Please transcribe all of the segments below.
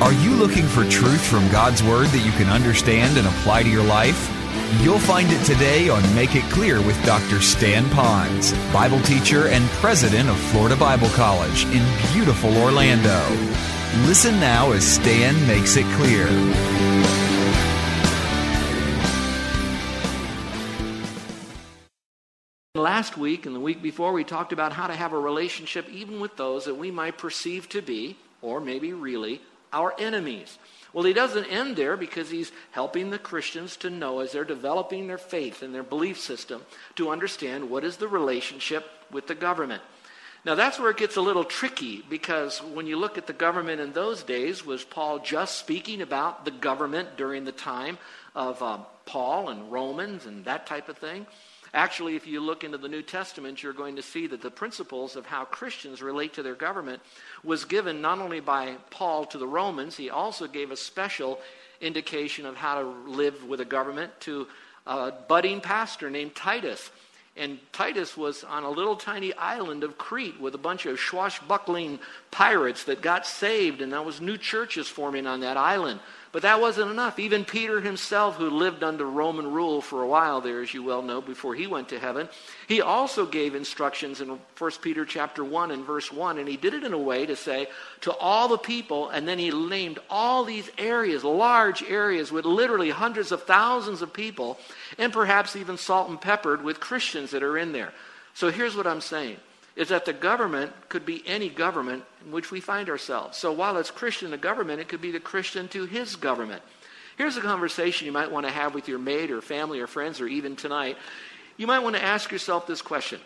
Are you looking for truth from God's Word that you can understand and apply to your life? You'll find it today on Make It Clear with Dr. Stan Ponz, Bible teacher and president of Florida Bible College in beautiful Orlando. Listen now as Stan makes it clear. Last week and the week before, we talked about how to have a relationship even with those that we might perceive to be, or maybe really, our enemies. Well, he doesn't end there because he's helping the Christians to know as they're developing their faith and their belief system to understand what is the relationship with the government. Now, that's where it gets a little tricky because when you look at the government in those days, was Paul just speaking about the government during the time of uh, Paul and Romans and that type of thing? Actually, if you look into the New Testament, you're going to see that the principles of how Christians relate to their government was given not only by Paul to the Romans, he also gave a special indication of how to live with a government to a budding pastor named Titus. And Titus was on a little tiny island of Crete with a bunch of swashbuckling pirates that got saved, and there was new churches forming on that island. But that wasn't enough. Even Peter himself, who lived under Roman rule for a while there, as you well know, before he went to heaven, he also gave instructions in 1 Peter chapter 1 and verse 1, and he did it in a way to say to all the people, and then he named all these areas, large areas with literally hundreds of thousands of people, and perhaps even salt and peppered with Christians that are in there. So here's what I'm saying is that the government could be any government in which we find ourselves. So while it's Christian, the government, it could be the Christian to his government. Here's a conversation you might want to have with your mate or family or friends or even tonight. You might want to ask yourself this question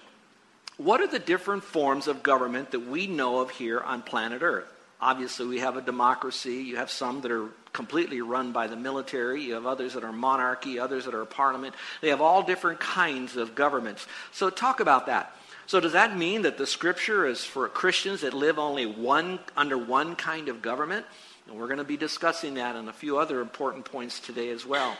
What are the different forms of government that we know of here on planet Earth? Obviously, we have a democracy. You have some that are completely run by the military. You have others that are monarchy, others that are parliament. They have all different kinds of governments. So, talk about that. So does that mean that the scripture is for Christians that live only one under one kind of government? And we're going to be discussing that and a few other important points today as well.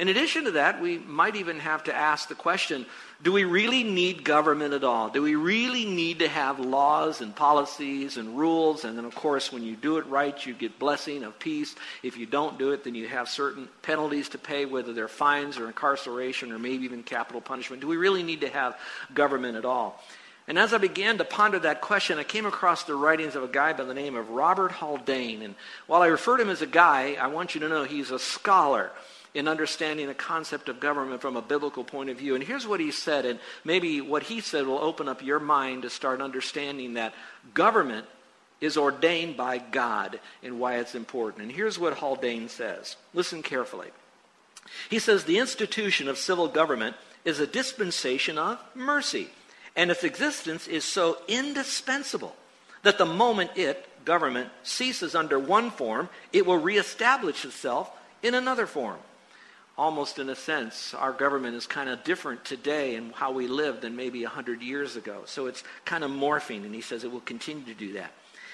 In addition to that, we might even have to ask the question do we really need government at all? Do we really need to have laws and policies and rules? And then, of course, when you do it right, you get blessing of peace. If you don't do it, then you have certain penalties to pay, whether they're fines or incarceration or maybe even capital punishment. Do we really need to have government at all? And as I began to ponder that question, I came across the writings of a guy by the name of Robert Haldane. And while I refer to him as a guy, I want you to know he's a scholar in understanding the concept of government from a biblical point of view. And here's what he said, and maybe what he said will open up your mind to start understanding that government is ordained by God and why it's important. And here's what Haldane says. Listen carefully. He says the institution of civil government is a dispensation of mercy, and its existence is so indispensable that the moment it, government, ceases under one form, it will reestablish itself in another form almost in a sense, our government is kind of different today in how we live than maybe 100 years ago. So it's kind of morphing, and he says it will continue to do that.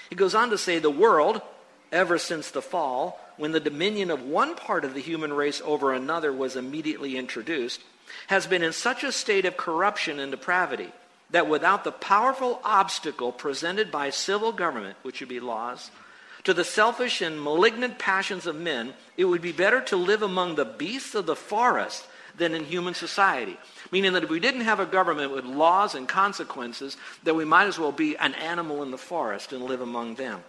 He goes on to say the world, ever since the fall, when the dominion of one part of the human race over another was immediately introduced, has been in such a state of corruption and depravity that without the powerful obstacle presented by civil government, which would be laws, to the selfish and malignant passions of men, it would be better to live among the beasts of the forest than in human society. Meaning that if we didn't have a government with laws and consequences, that we might as well be an animal in the forest and live among them.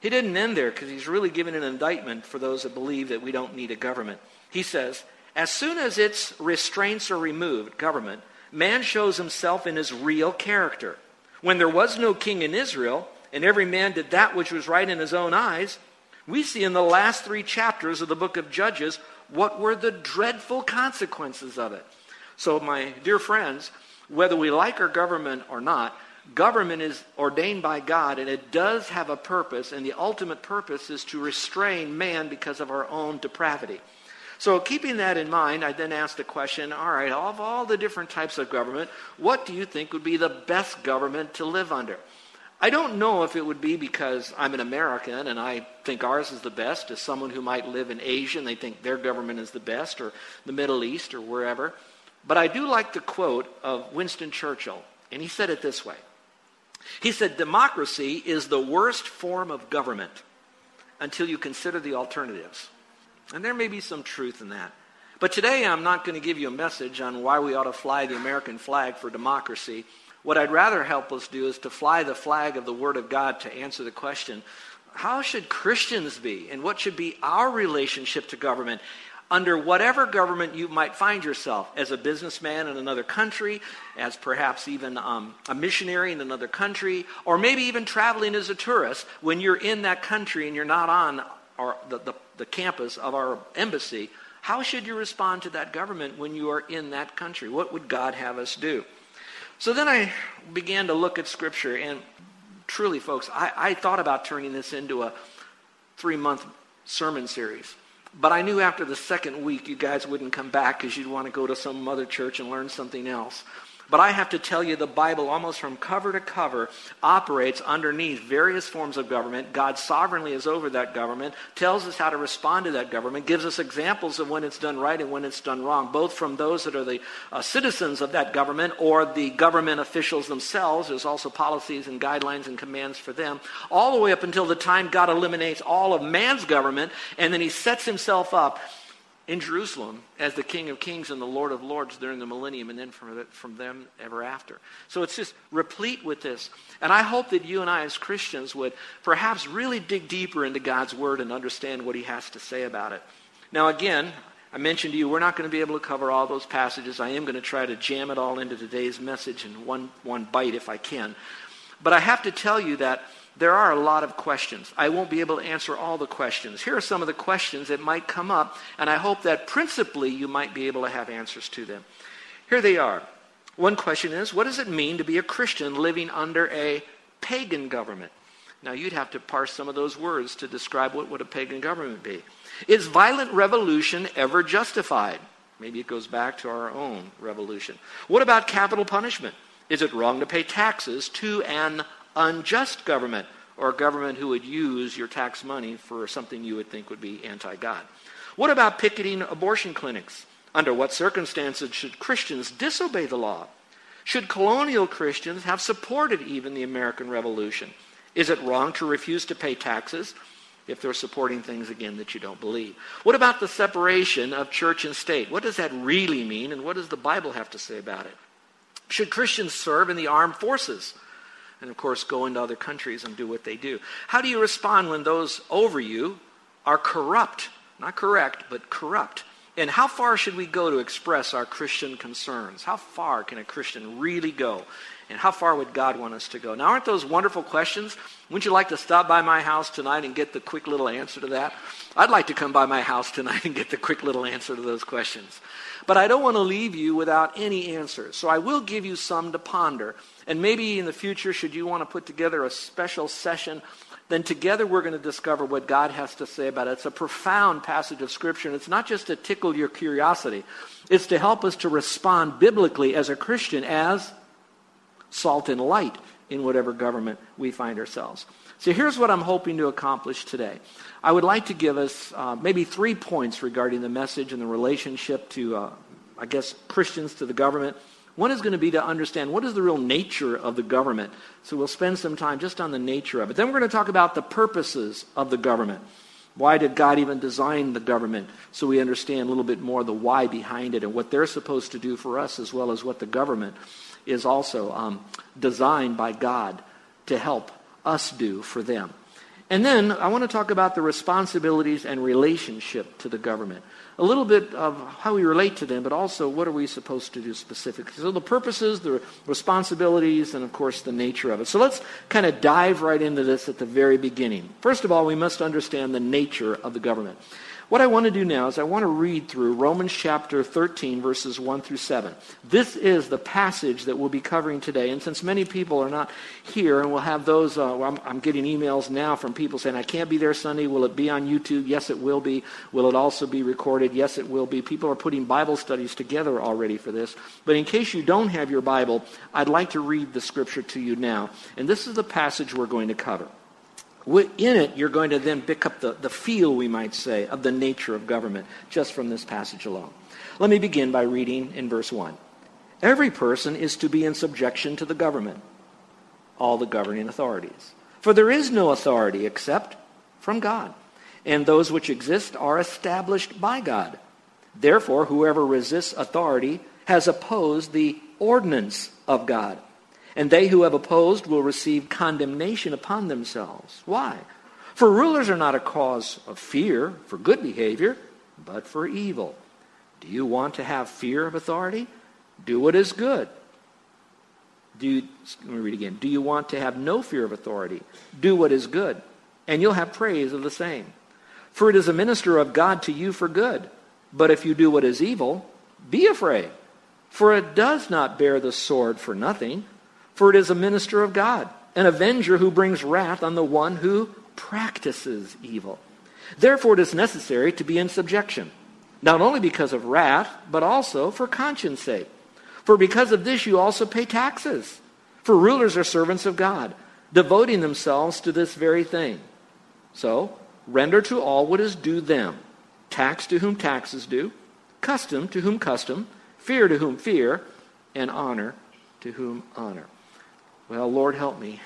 He didn't end there because he's really giving an indictment for those that believe that we don't need a government. He says, as soon as its restraints are removed, government, man shows himself in his real character. When there was no king in Israel, and every man did that which was right in his own eyes, we see in the last three chapters of the book of Judges what were the dreadful consequences of it. So, my dear friends, whether we like our government or not, government is ordained by God and it does have a purpose, and the ultimate purpose is to restrain man because of our own depravity. So, keeping that in mind, I then asked the question all right, of all the different types of government, what do you think would be the best government to live under? I don't know if it would be because I'm an American and I think ours is the best, as someone who might live in Asia and they think their government is the best, or the Middle East, or wherever. But I do like the quote of Winston Churchill, and he said it this way He said, Democracy is the worst form of government until you consider the alternatives. And there may be some truth in that. But today I'm not going to give you a message on why we ought to fly the American flag for democracy. What I'd rather help us do is to fly the flag of the Word of God to answer the question how should Christians be? And what should be our relationship to government? Under whatever government you might find yourself, as a businessman in another country, as perhaps even um, a missionary in another country, or maybe even traveling as a tourist, when you're in that country and you're not on our, the, the the campus of our embassy, how should you respond to that government when you are in that country? What would God have us do? So then I began to look at Scripture, and truly, folks, I, I thought about turning this into a three month sermon series. But I knew after the second week you guys wouldn't come back because you'd want to go to some other church and learn something else. But I have to tell you, the Bible, almost from cover to cover, operates underneath various forms of government. God sovereignly is over that government, tells us how to respond to that government, gives us examples of when it's done right and when it's done wrong, both from those that are the uh, citizens of that government or the government officials themselves. There's also policies and guidelines and commands for them, all the way up until the time God eliminates all of man's government and then he sets himself up in Jerusalem as the King of Kings and the Lord of Lords during the millennium and then from, from them ever after. So it's just replete with this. And I hope that you and I as Christians would perhaps really dig deeper into God's Word and understand what He has to say about it. Now, again, I mentioned to you, we're not going to be able to cover all those passages. I am going to try to jam it all into today's message in one, one bite if I can. But I have to tell you that there are a lot of questions. I won't be able to answer all the questions. Here are some of the questions that might come up, and I hope that principally you might be able to have answers to them. Here they are. One question is what does it mean to be a Christian living under a pagan government? Now, you'd have to parse some of those words to describe what would a pagan government be. Is violent revolution ever justified? Maybe it goes back to our own revolution. What about capital punishment? Is it wrong to pay taxes to an unjust government or a government who would use your tax money for something you would think would be anti God. What about picketing abortion clinics? Under what circumstances should Christians disobey the law? Should colonial Christians have supported even the American Revolution? Is it wrong to refuse to pay taxes if they're supporting things, again, that you don't believe? What about the separation of church and state? What does that really mean, and what does the Bible have to say about it? Should Christians serve in the armed forces? And, of course, go into other countries and do what they do. How do you respond when those over you are corrupt? Not correct, but corrupt. And how far should we go to express our Christian concerns? How far can a Christian really go? And how far would God want us to go? Now, aren't those wonderful questions? Wouldn't you like to stop by my house tonight and get the quick little answer to that? I'd like to come by my house tonight and get the quick little answer to those questions. But I don't want to leave you without any answers. So I will give you some to ponder. And maybe in the future, should you want to put together a special session, then together we're going to discover what God has to say about it. It's a profound passage of Scripture, and it's not just to tickle your curiosity, it's to help us to respond biblically as a Christian as salt and light in whatever government we find ourselves. So here's what I'm hoping to accomplish today. I would like to give us uh, maybe three points regarding the message and the relationship to, uh, I guess, Christians to the government. One is going to be to understand what is the real nature of the government. So we'll spend some time just on the nature of it. Then we're going to talk about the purposes of the government. Why did God even design the government? So we understand a little bit more the why behind it and what they're supposed to do for us as well as what the government is also um, designed by God to help us do for them. And then I want to talk about the responsibilities and relationship to the government. A little bit of how we relate to them, but also what are we supposed to do specifically. So the purposes, the responsibilities, and of course the nature of it. So let's kind of dive right into this at the very beginning. First of all, we must understand the nature of the government. What I want to do now is I want to read through Romans chapter 13, verses 1 through 7. This is the passage that we'll be covering today. And since many people are not here, and we'll have those, uh, I'm, I'm, getting emails now from people saying, I can't be there Sunday. Will it be on YouTube? Yes, it will be. Will it also be recorded? Yes, it will be. People are putting Bible studies together already for this. But in case you don't have your Bible, I'd like to read the scripture to you now. And this is the passage we're going to cover in it, you're going to then pick up the, the feel, we might say, of the nature of government just from this passage alone. Let me begin by reading in verse 1. Every person is to be in subjection to the government, all the governing authorities. For there is no authority except from God, and those which exist are established by God. Therefore, whoever resists authority has opposed the ordinance of God and they who have opposed will receive condemnation upon themselves. Why? For rulers are not a cause of fear for good behavior, but for evil. Do you want to have fear of authority? Do what is good. Do you, let me read again. Do you want to have no fear of authority? Do what is good, and you'll have praise of the same. For it is a minister of God to you for good. But if you do what is evil, be afraid. For it does not bear the sword for nothing for it is a minister of God, an avenger who brings wrath on the one who practices evil. Therefore, it is necessary to be in subjection, not only because of wrath, but also for conscience sake. For because of this you also pay taxes. For rulers are servants of God, devoting themselves to this very thing. So, render to all what is due them tax to whom tax is due, custom to whom custom, fear to whom fear, and honor to whom honor. Well, Lord, help me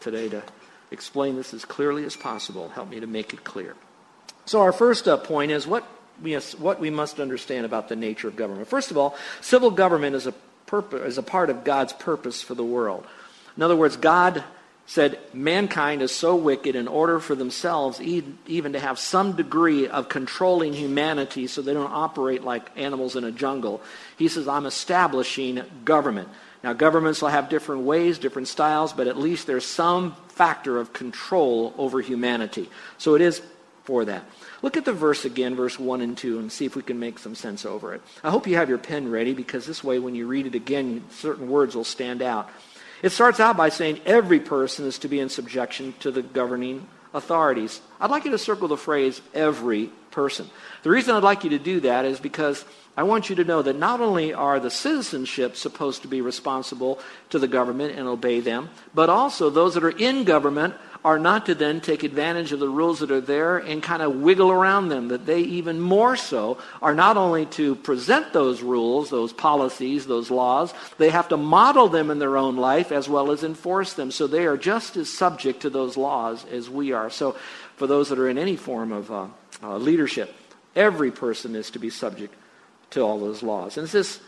today to explain this as clearly as possible. Help me to make it clear. So, our first uh, point is what we, what we must understand about the nature of government. First of all, civil government is a, purpose, is a part of God's purpose for the world. In other words, God said mankind is so wicked in order for themselves even to have some degree of controlling humanity so they don't operate like animals in a jungle. He says, I'm establishing government. Now, governments will have different ways, different styles, but at least there's some factor of control over humanity. So it is for that. Look at the verse again, verse 1 and 2, and see if we can make some sense over it. I hope you have your pen ready because this way, when you read it again, certain words will stand out. It starts out by saying every person is to be in subjection to the governing authorities. I'd like you to circle the phrase every person. The reason I'd like you to do that is because I want you to know that not only are the citizenship supposed to be responsible to the government and obey them, but also those that are in government are not to then take advantage of the rules that are there and kind of wiggle around them. That they even more so are not only to present those rules, those policies, those laws, they have to model them in their own life as well as enforce them. So they are just as subject to those laws as we are. So for those that are in any form of uh, uh, leadership, every person is to be subject to all those laws. And it's this,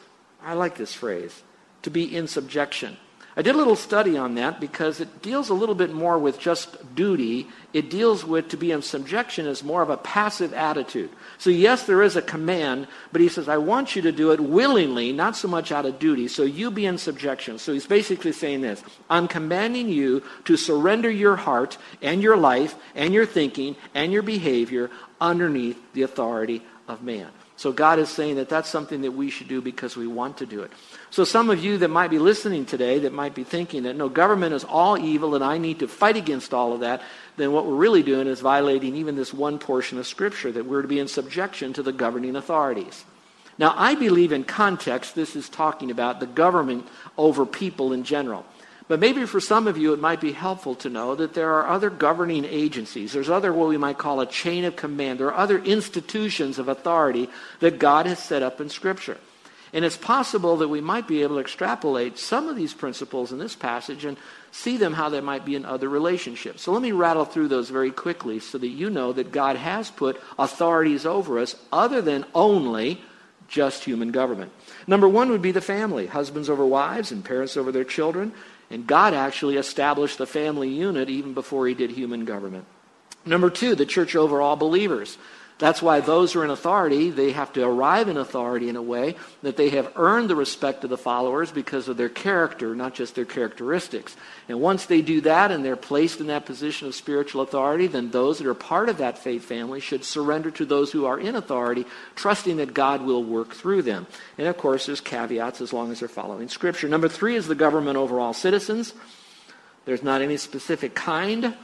I like this phrase, to be in subjection. I did a little study on that because it deals a little bit more with just duty. It deals with to be in subjection as more of a passive attitude. So, yes, there is a command, but he says, I want you to do it willingly, not so much out of duty. So, you be in subjection. So, he's basically saying this I'm commanding you to surrender your heart and your life and your thinking and your behavior underneath the authority of man. So God is saying that that's something that we should do because we want to do it. So some of you that might be listening today that might be thinking that no, government is all evil and I need to fight against all of that, then what we're really doing is violating even this one portion of Scripture that we're to be in subjection to the governing authorities. Now, I believe in context this is talking about the government over people in general. But maybe for some of you, it might be helpful to know that there are other governing agencies. There's other, what we might call a chain of command. There are other institutions of authority that God has set up in Scripture. And it's possible that we might be able to extrapolate some of these principles in this passage and see them how they might be in other relationships. So let me rattle through those very quickly so that you know that God has put authorities over us other than only just human government. Number one would be the family husbands over wives and parents over their children. And God actually established the family unit even before he did human government. Number two, the church over all believers. That's why those who are in authority, they have to arrive in authority in a way that they have earned the respect of the followers because of their character, not just their characteristics. And once they do that and they're placed in that position of spiritual authority, then those that are part of that faith family should surrender to those who are in authority, trusting that God will work through them. And of course, there's caveats as long as they're following Scripture. Number three is the government over all citizens. There's not any specific kind,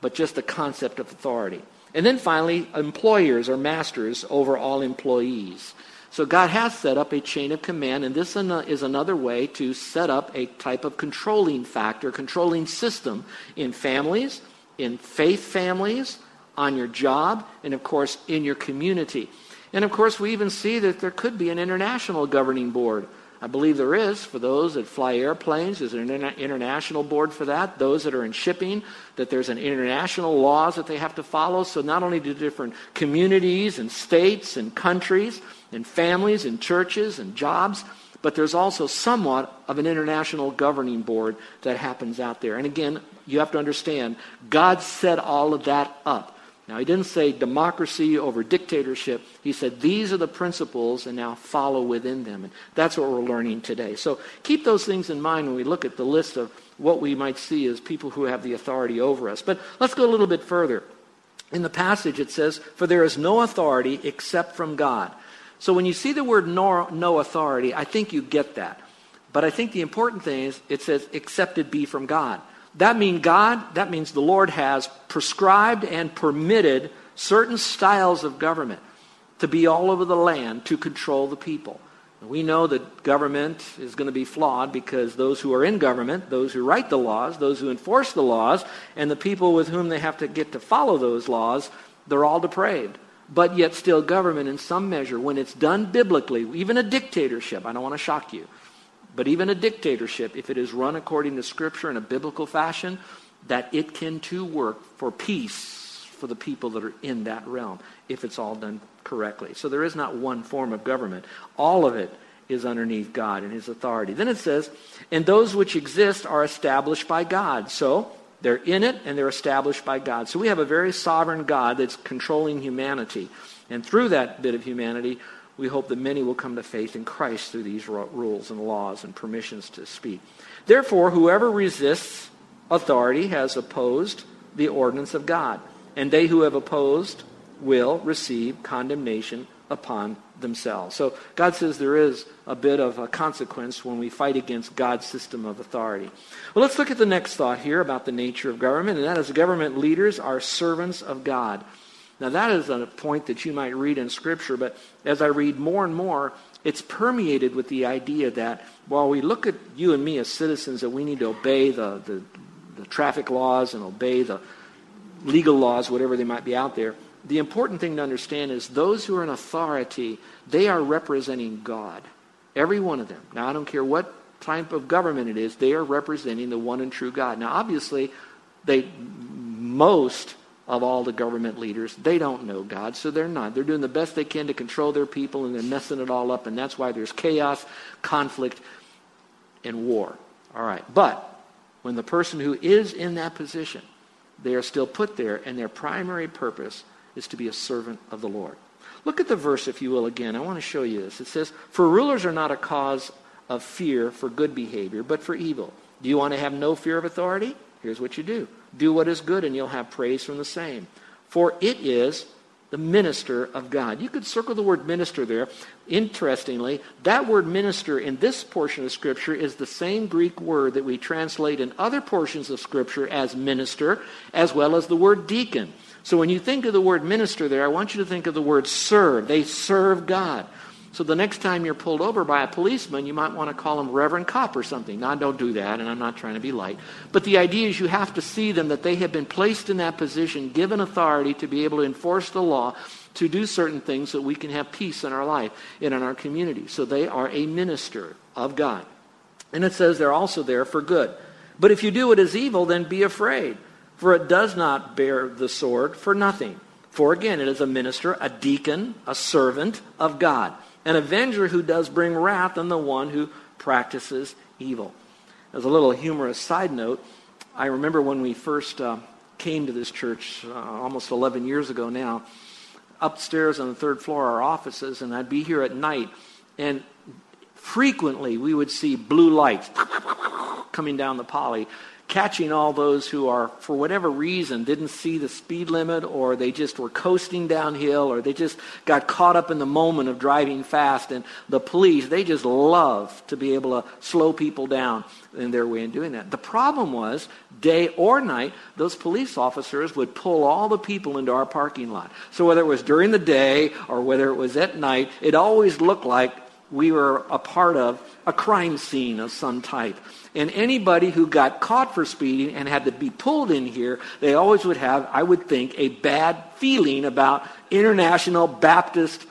but just the concept of authority. And then finally, employers or masters over all employees. So God has set up a chain of command, and this is another way to set up a type of controlling factor, controlling system in families, in faith families, on your job, and of course in your community. And of course, we even see that there could be an international governing board I believe there is for those that fly airplanes. There's an international board for that. Those that are in shipping, that there's an international laws that they have to follow. So not only do different communities and states and countries and families and churches and jobs, but there's also somewhat of an international governing board that happens out there. And again, you have to understand, God set all of that up. Now, he didn't say democracy over dictatorship. He said these are the principles and now follow within them. And that's what we're learning today. So keep those things in mind when we look at the list of what we might see as people who have the authority over us. But let's go a little bit further. In the passage, it says, For there is no authority except from God. So when you see the word no, no authority, I think you get that. But I think the important thing is it says, except it be from God. That means God, that means the Lord has prescribed and permitted certain styles of government to be all over the land to control the people. We know that government is going to be flawed because those who are in government, those who write the laws, those who enforce the laws, and the people with whom they have to get to follow those laws, they're all depraved. But yet, still, government in some measure, when it's done biblically, even a dictatorship, I don't want to shock you, but even a dictatorship, if it is run according to Scripture in a biblical fashion, that it can too work for peace for the people that are in that realm, if it's all done correctly. So there is not one form of government. All of it is underneath God and his authority. Then it says, and those which exist are established by God. So they're in it and they're established by God. So we have a very sovereign God that's controlling humanity. And through that bit of humanity, we hope that many will come to faith in Christ through these rules and laws and permissions to speak. Therefore, whoever resists authority has opposed the ordinance of God, and they who have opposed will receive condemnation upon themselves. So God says there is a bit of a consequence when we fight against God's system of authority. Well, let's look at the next thought here about the nature of government, and that is government leaders are servants of God. Now, that is a point that you might read in Scripture, but as I read more and more, it's permeated with the idea that while we look at you and me as citizens, that we need to obey the, the, the traffic laws and obey the legal laws, whatever they might be out there, the important thing to understand is those who are in authority, they are representing God. Every one of them. Now, I don't care what type of government it is, they are representing the one and true God. Now, obviously, they most of all the government leaders. They don't know God, so they're not. They're doing the best they can to control their people, and they're messing it all up, and that's why there's chaos, conflict, and war. All right. But when the person who is in that position, they are still put there, and their primary purpose is to be a servant of the Lord. Look at the verse, if you will, again. I want to show you this. It says, For rulers are not a cause of fear for good behavior, but for evil. Do you want to have no fear of authority? Here's what you do do what is good, and you'll have praise from the same. For it is the minister of God. You could circle the word minister there. Interestingly, that word minister in this portion of Scripture is the same Greek word that we translate in other portions of Scripture as minister, as well as the word deacon. So when you think of the word minister there, I want you to think of the word serve. They serve God. So the next time you're pulled over by a policeman, you might want to call him Reverend Cop or something. Now, don't do that, and I'm not trying to be light. But the idea is you have to see them that they have been placed in that position, given authority to be able to enforce the law, to do certain things so we can have peace in our life and in our community. So they are a minister of God. And it says they're also there for good. But if you do what is evil, then be afraid, for it does not bear the sword for nothing. For again, it is a minister, a deacon, a servant of God an avenger who does bring wrath on the one who practices evil. As a little humorous side note, I remember when we first uh, came to this church uh, almost 11 years ago now, upstairs on the third floor our offices, and I'd be here at night, and frequently we would see blue lights coming down the poly catching all those who are, for whatever reason, didn't see the speed limit or they just were coasting downhill or they just got caught up in the moment of driving fast. And the police, they just love to be able to slow people down in their way in doing that. The problem was, day or night, those police officers would pull all the people into our parking lot. So whether it was during the day or whether it was at night, it always looked like we were a part of a crime scene of some type. And anybody who got caught for speeding and had to be pulled in here, they always would have, I would think, a bad feeling about International Baptist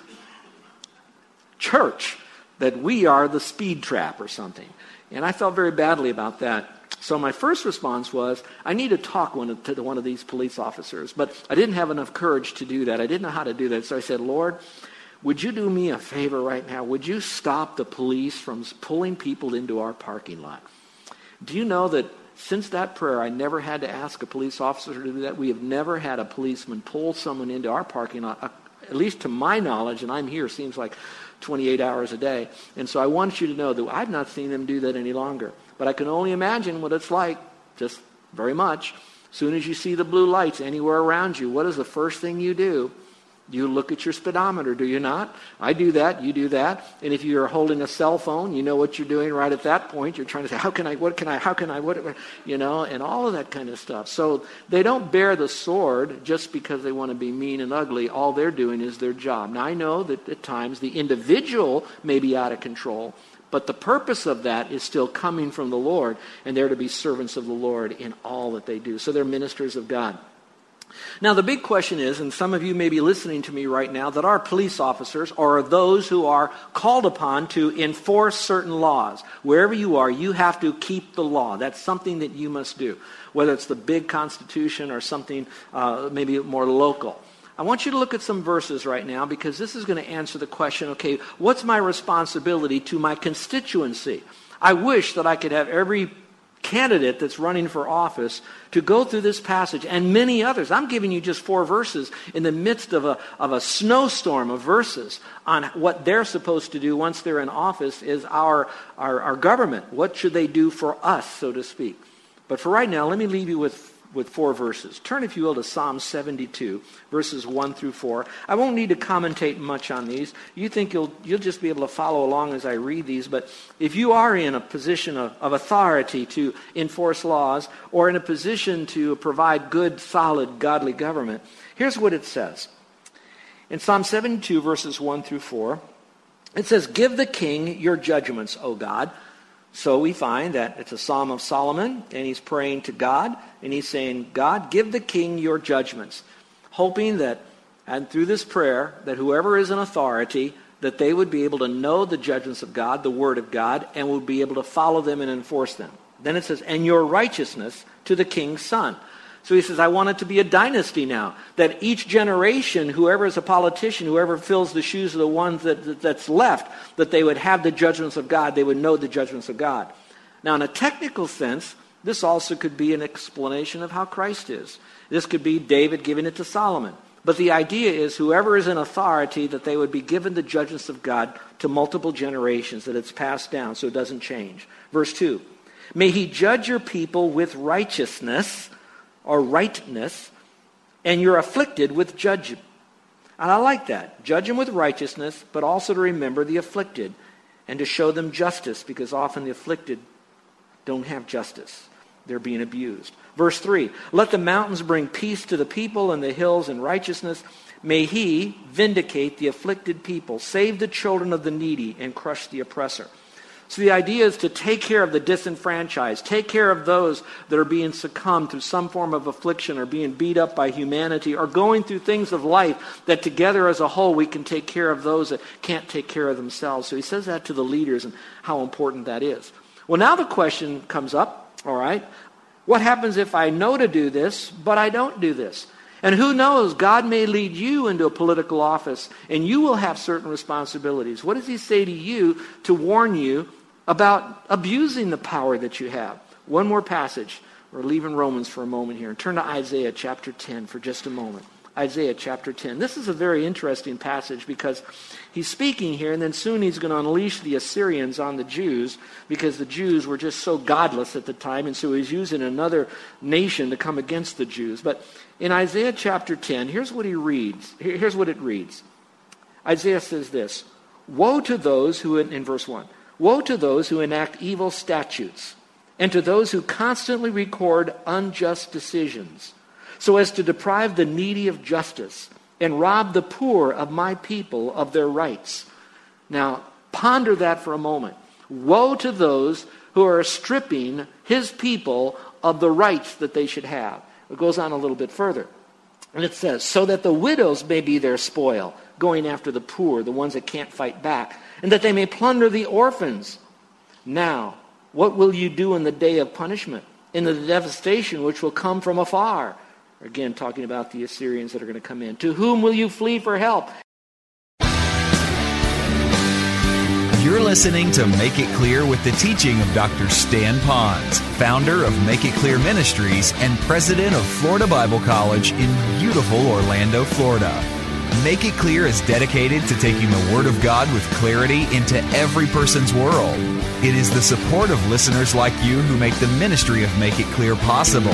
Church, that we are the speed trap or something. And I felt very badly about that. So my first response was, I need to talk to one of these police officers. But I didn't have enough courage to do that. I didn't know how to do that. So I said, Lord, would you do me a favor right now? Would you stop the police from pulling people into our parking lot? Do you know that since that prayer, I never had to ask a police officer to do that? We have never had a policeman pull someone into our parking lot, uh, at least to my knowledge, and I'm here, seems like 28 hours a day. And so I want you to know that I've not seen them do that any longer. But I can only imagine what it's like, just very much. As soon as you see the blue lights anywhere around you, what is the first thing you do? You look at your speedometer, do you not? I do that, you do that. And if you're holding a cell phone, you know what you're doing right at that point. You're trying to say, how can I, what can I, how can I, what, you know, and all of that kind of stuff. So they don't bear the sword just because they want to be mean and ugly. All they're doing is their job. Now, I know that at times the individual may be out of control, but the purpose of that is still coming from the Lord, and they're to be servants of the Lord in all that they do. So they're ministers of God. Now, the big question is, and some of you may be listening to me right now, that our police officers are those who are called upon to enforce certain laws. Wherever you are, you have to keep the law. That's something that you must do, whether it's the big Constitution or something uh, maybe more local. I want you to look at some verses right now because this is going to answer the question okay, what's my responsibility to my constituency? I wish that I could have every candidate that's running for office to go through this passage and many others. I'm giving you just four verses in the midst of a, of a snowstorm of verses on what they're supposed to do once they're in office is our, our, our government. What should they do for us, so to speak? But for right now, let me leave you with with four verses. Turn, if you will, to Psalm 72, verses 1 through 4. I won't need to commentate much on these. You think you'll, you'll just be able to follow along as I read these. But if you are in a position of, of authority to enforce laws or in a position to provide good, solid, godly government, here's what it says. In Psalm 72, verses 1 through 4, it says, Give the king your judgments, O God so we find that it's a Psalm of Solomon, and he's praying to God, and he's saying, God, give the king your judgments, hoping that, and through this prayer, that whoever is in authority, that they would be able to know the judgments of God, the word of God, and would be able to follow them and enforce them. Then it says, and your righteousness to the king's son. So he says, I want it to be a dynasty now. That each generation, whoever is a politician, whoever fills the shoes of the ones that, that, that's left, that they would have the judgments of God. They would know the judgments of God. Now, in a technical sense, this also could be an explanation of how Christ is. This could be David giving it to Solomon. But the idea is whoever is in authority, that they would be given the judgments of God to multiple generations, that it's passed down so it doesn't change. Verse 2 May he judge your people with righteousness or rightness, and you're afflicted with judgment. And I like that. Judge them with righteousness, but also to remember the afflicted and to show them justice, because often the afflicted don't have justice. They're being abused. Verse 3 Let the mountains bring peace to the people, and the hills in righteousness. May he vindicate the afflicted people, save the children of the needy, and crush the oppressor. So the idea is to take care of the disenfranchised, take care of those that are being succumbed through some form of affliction or being beat up by humanity or going through things of life that together as a whole we can take care of those that can't take care of themselves. So he says that to the leaders and how important that is. Well, now the question comes up, all right, what happens if I know to do this, but I don't do this? And who knows, God may lead you into a political office and you will have certain responsibilities. What does he say to you to warn you about abusing the power that you have? One more passage. We're leaving Romans for a moment here. And turn to Isaiah chapter 10 for just a moment. Isaiah chapter 10. This is a very interesting passage because he's speaking here, and then soon he's going to unleash the Assyrians on the Jews because the Jews were just so godless at the time, and so he's using another nation to come against the Jews. But in Isaiah chapter 10, here's what he reads. Here's what it reads Isaiah says this Woe to those who, in verse 1, woe to those who enact evil statutes, and to those who constantly record unjust decisions so as to deprive the needy of justice and rob the poor of my people of their rights. Now, ponder that for a moment. Woe to those who are stripping his people of the rights that they should have. It goes on a little bit further. And it says, so that the widows may be their spoil, going after the poor, the ones that can't fight back, and that they may plunder the orphans. Now, what will you do in the day of punishment, in the devastation which will come from afar? Again, talking about the Assyrians that are going to come in. To whom will you flee for help? You're listening to Make It Clear with the teaching of Dr. Stan Ponz, founder of Make It Clear Ministries and president of Florida Bible College in beautiful Orlando, Florida. Make It Clear is dedicated to taking the Word of God with clarity into every person's world. It is the support of listeners like you who make the ministry of Make It Clear possible.